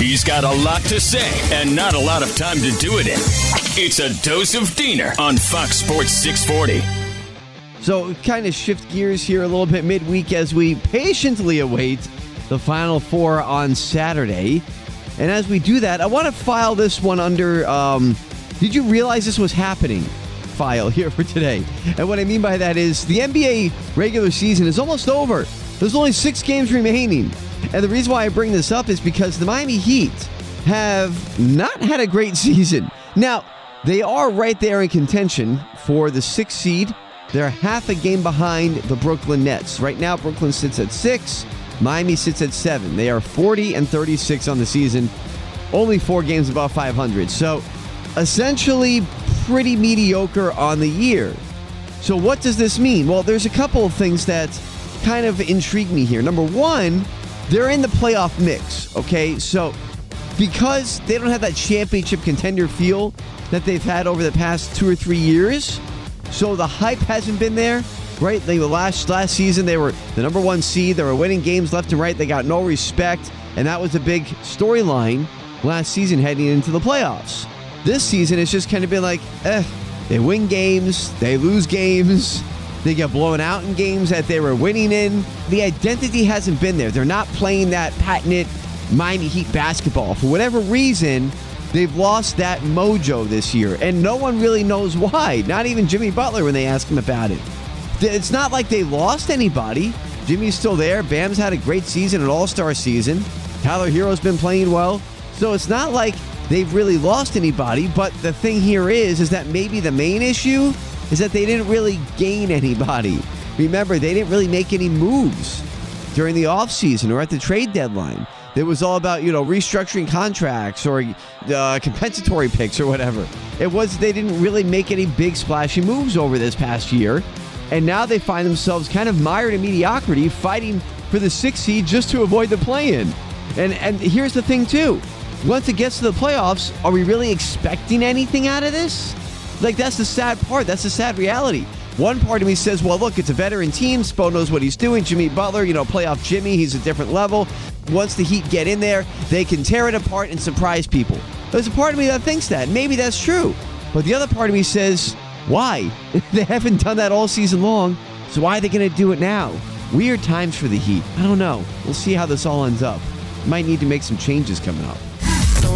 He's got a lot to say and not a lot of time to do it in. It's a dose of Diener on Fox Sports 640. So, kind of shift gears here a little bit midweek as we patiently await the Final Four on Saturday. And as we do that, I want to file this one under um, Did you realize this was happening? File here for today. And what I mean by that is the NBA regular season is almost over. There's only six games remaining. And the reason why I bring this up is because the Miami Heat have not had a great season. Now, they are right there in contention for the sixth seed. They're half a game behind the Brooklyn Nets. Right now, Brooklyn sits at six, Miami sits at seven. They are 40 and 36 on the season, only four games above 500. So, essentially, pretty mediocre on the year. So, what does this mean? Well, there's a couple of things that kind of intrigue me here. Number one, they're in the playoff mix, okay? So, because they don't have that championship contender feel that they've had over the past two or three years, so the hype hasn't been there, right? They last last season they were the number one seed. They were winning games left and right. They got no respect, and that was a big storyline last season heading into the playoffs. This season it's just kind of been like, eh, they win games, they lose games, they get blown out in games that they were winning in. The identity hasn't been there. They're not playing that patented Miami Heat basketball for whatever reason. They've lost that mojo this year, and no one really knows why. Not even Jimmy Butler when they ask him about it. It's not like they lost anybody. Jimmy's still there. Bam's had a great season, an all star season. Tyler Herro's been playing well. So it's not like they've really lost anybody. But the thing here is, is that maybe the main issue is that they didn't really gain anybody. Remember, they didn't really make any moves during the offseason or at the trade deadline. It was all about you know restructuring contracts or uh, compensatory picks or whatever. It was they didn't really make any big splashy moves over this past year, and now they find themselves kind of mired in mediocrity, fighting for the sixth seed just to avoid the play-in. And and here's the thing too: once it gets to the playoffs, are we really expecting anything out of this? Like that's the sad part. That's the sad reality. One part of me says, well, look, it's a veteran team. Spo knows what he's doing. Jimmy Butler, you know, playoff Jimmy, he's a different level. Once the Heat get in there, they can tear it apart and surprise people. There's a part of me that thinks that. Maybe that's true. But the other part of me says, why? they haven't done that all season long, so why are they going to do it now? Weird times for the Heat. I don't know. We'll see how this all ends up. Might need to make some changes coming up.